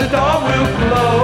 the door will close.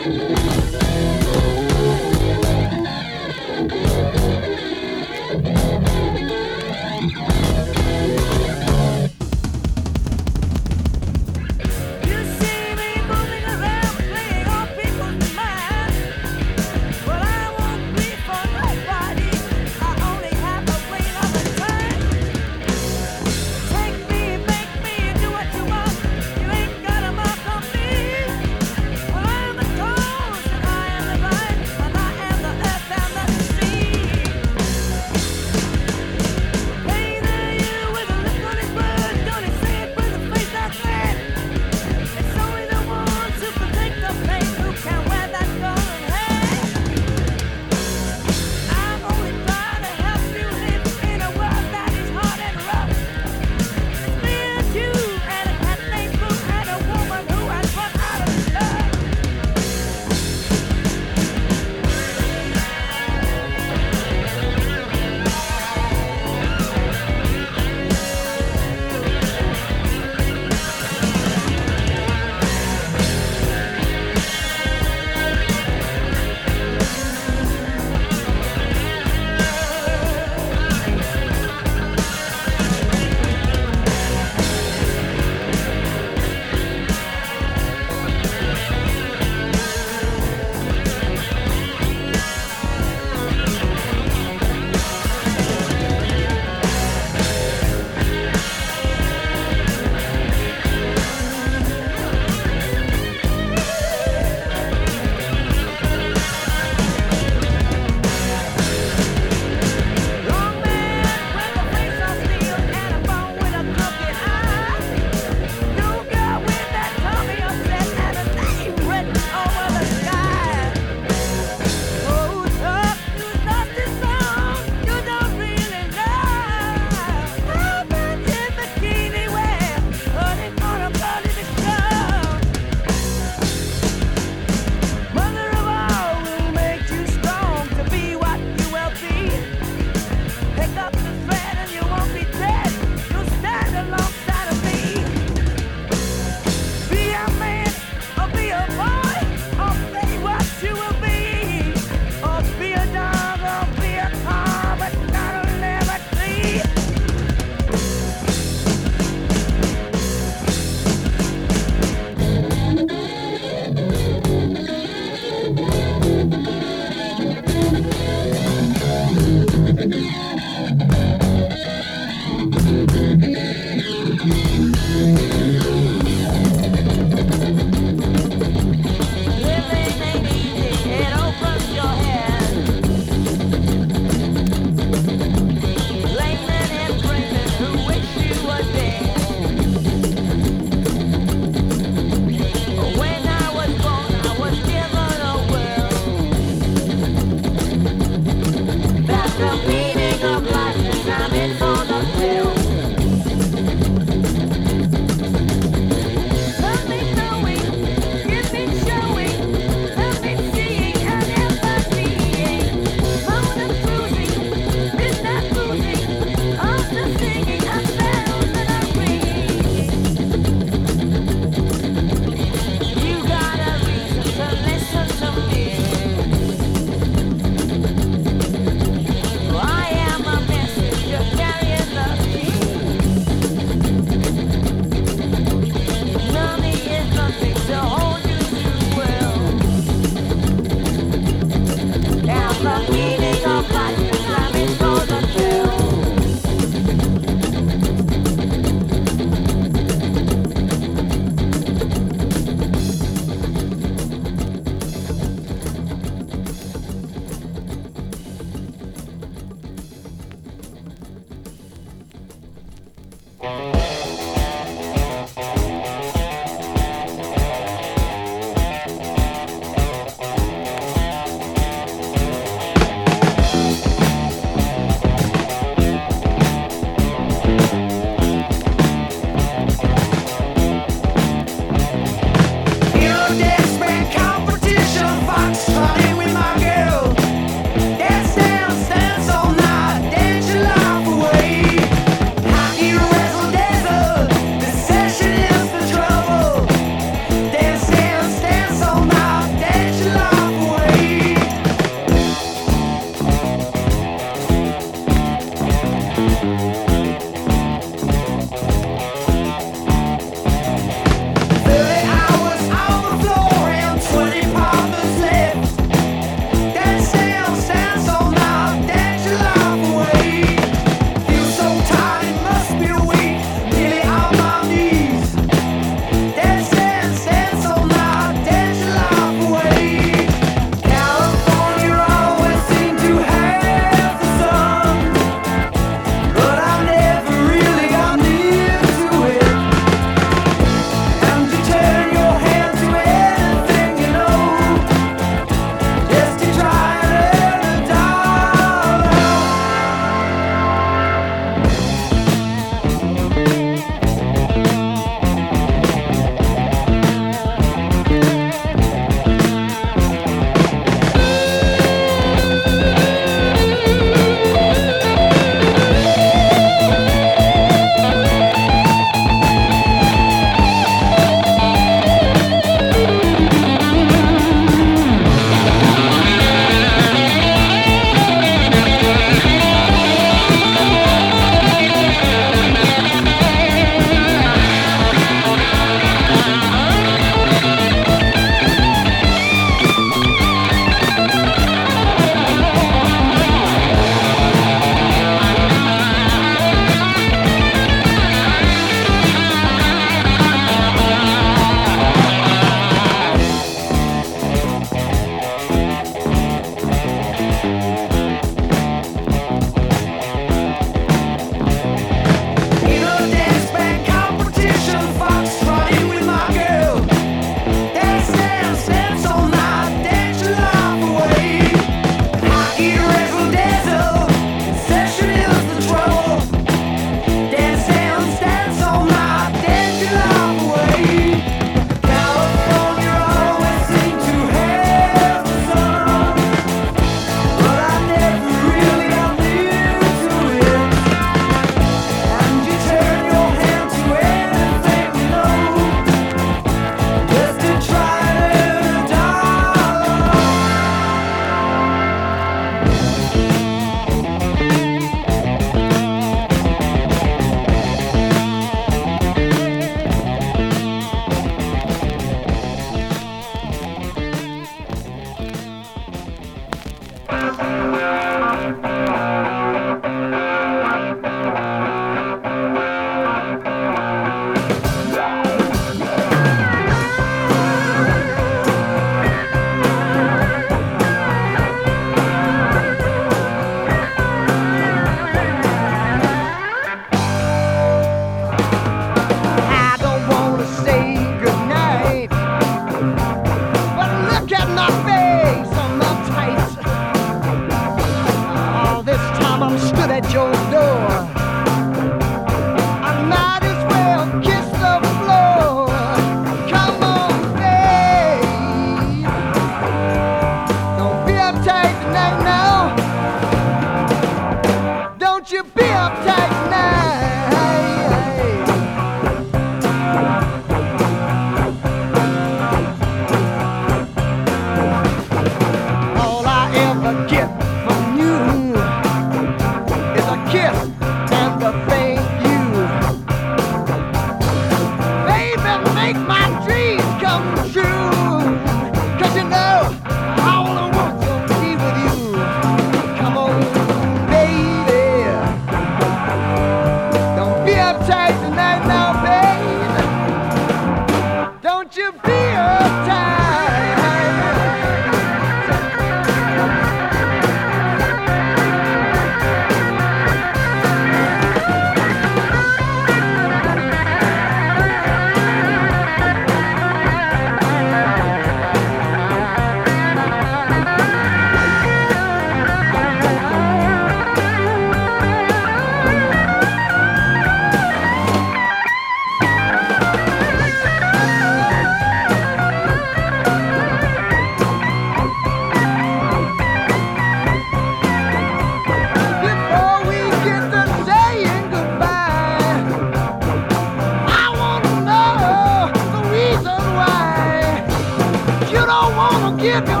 give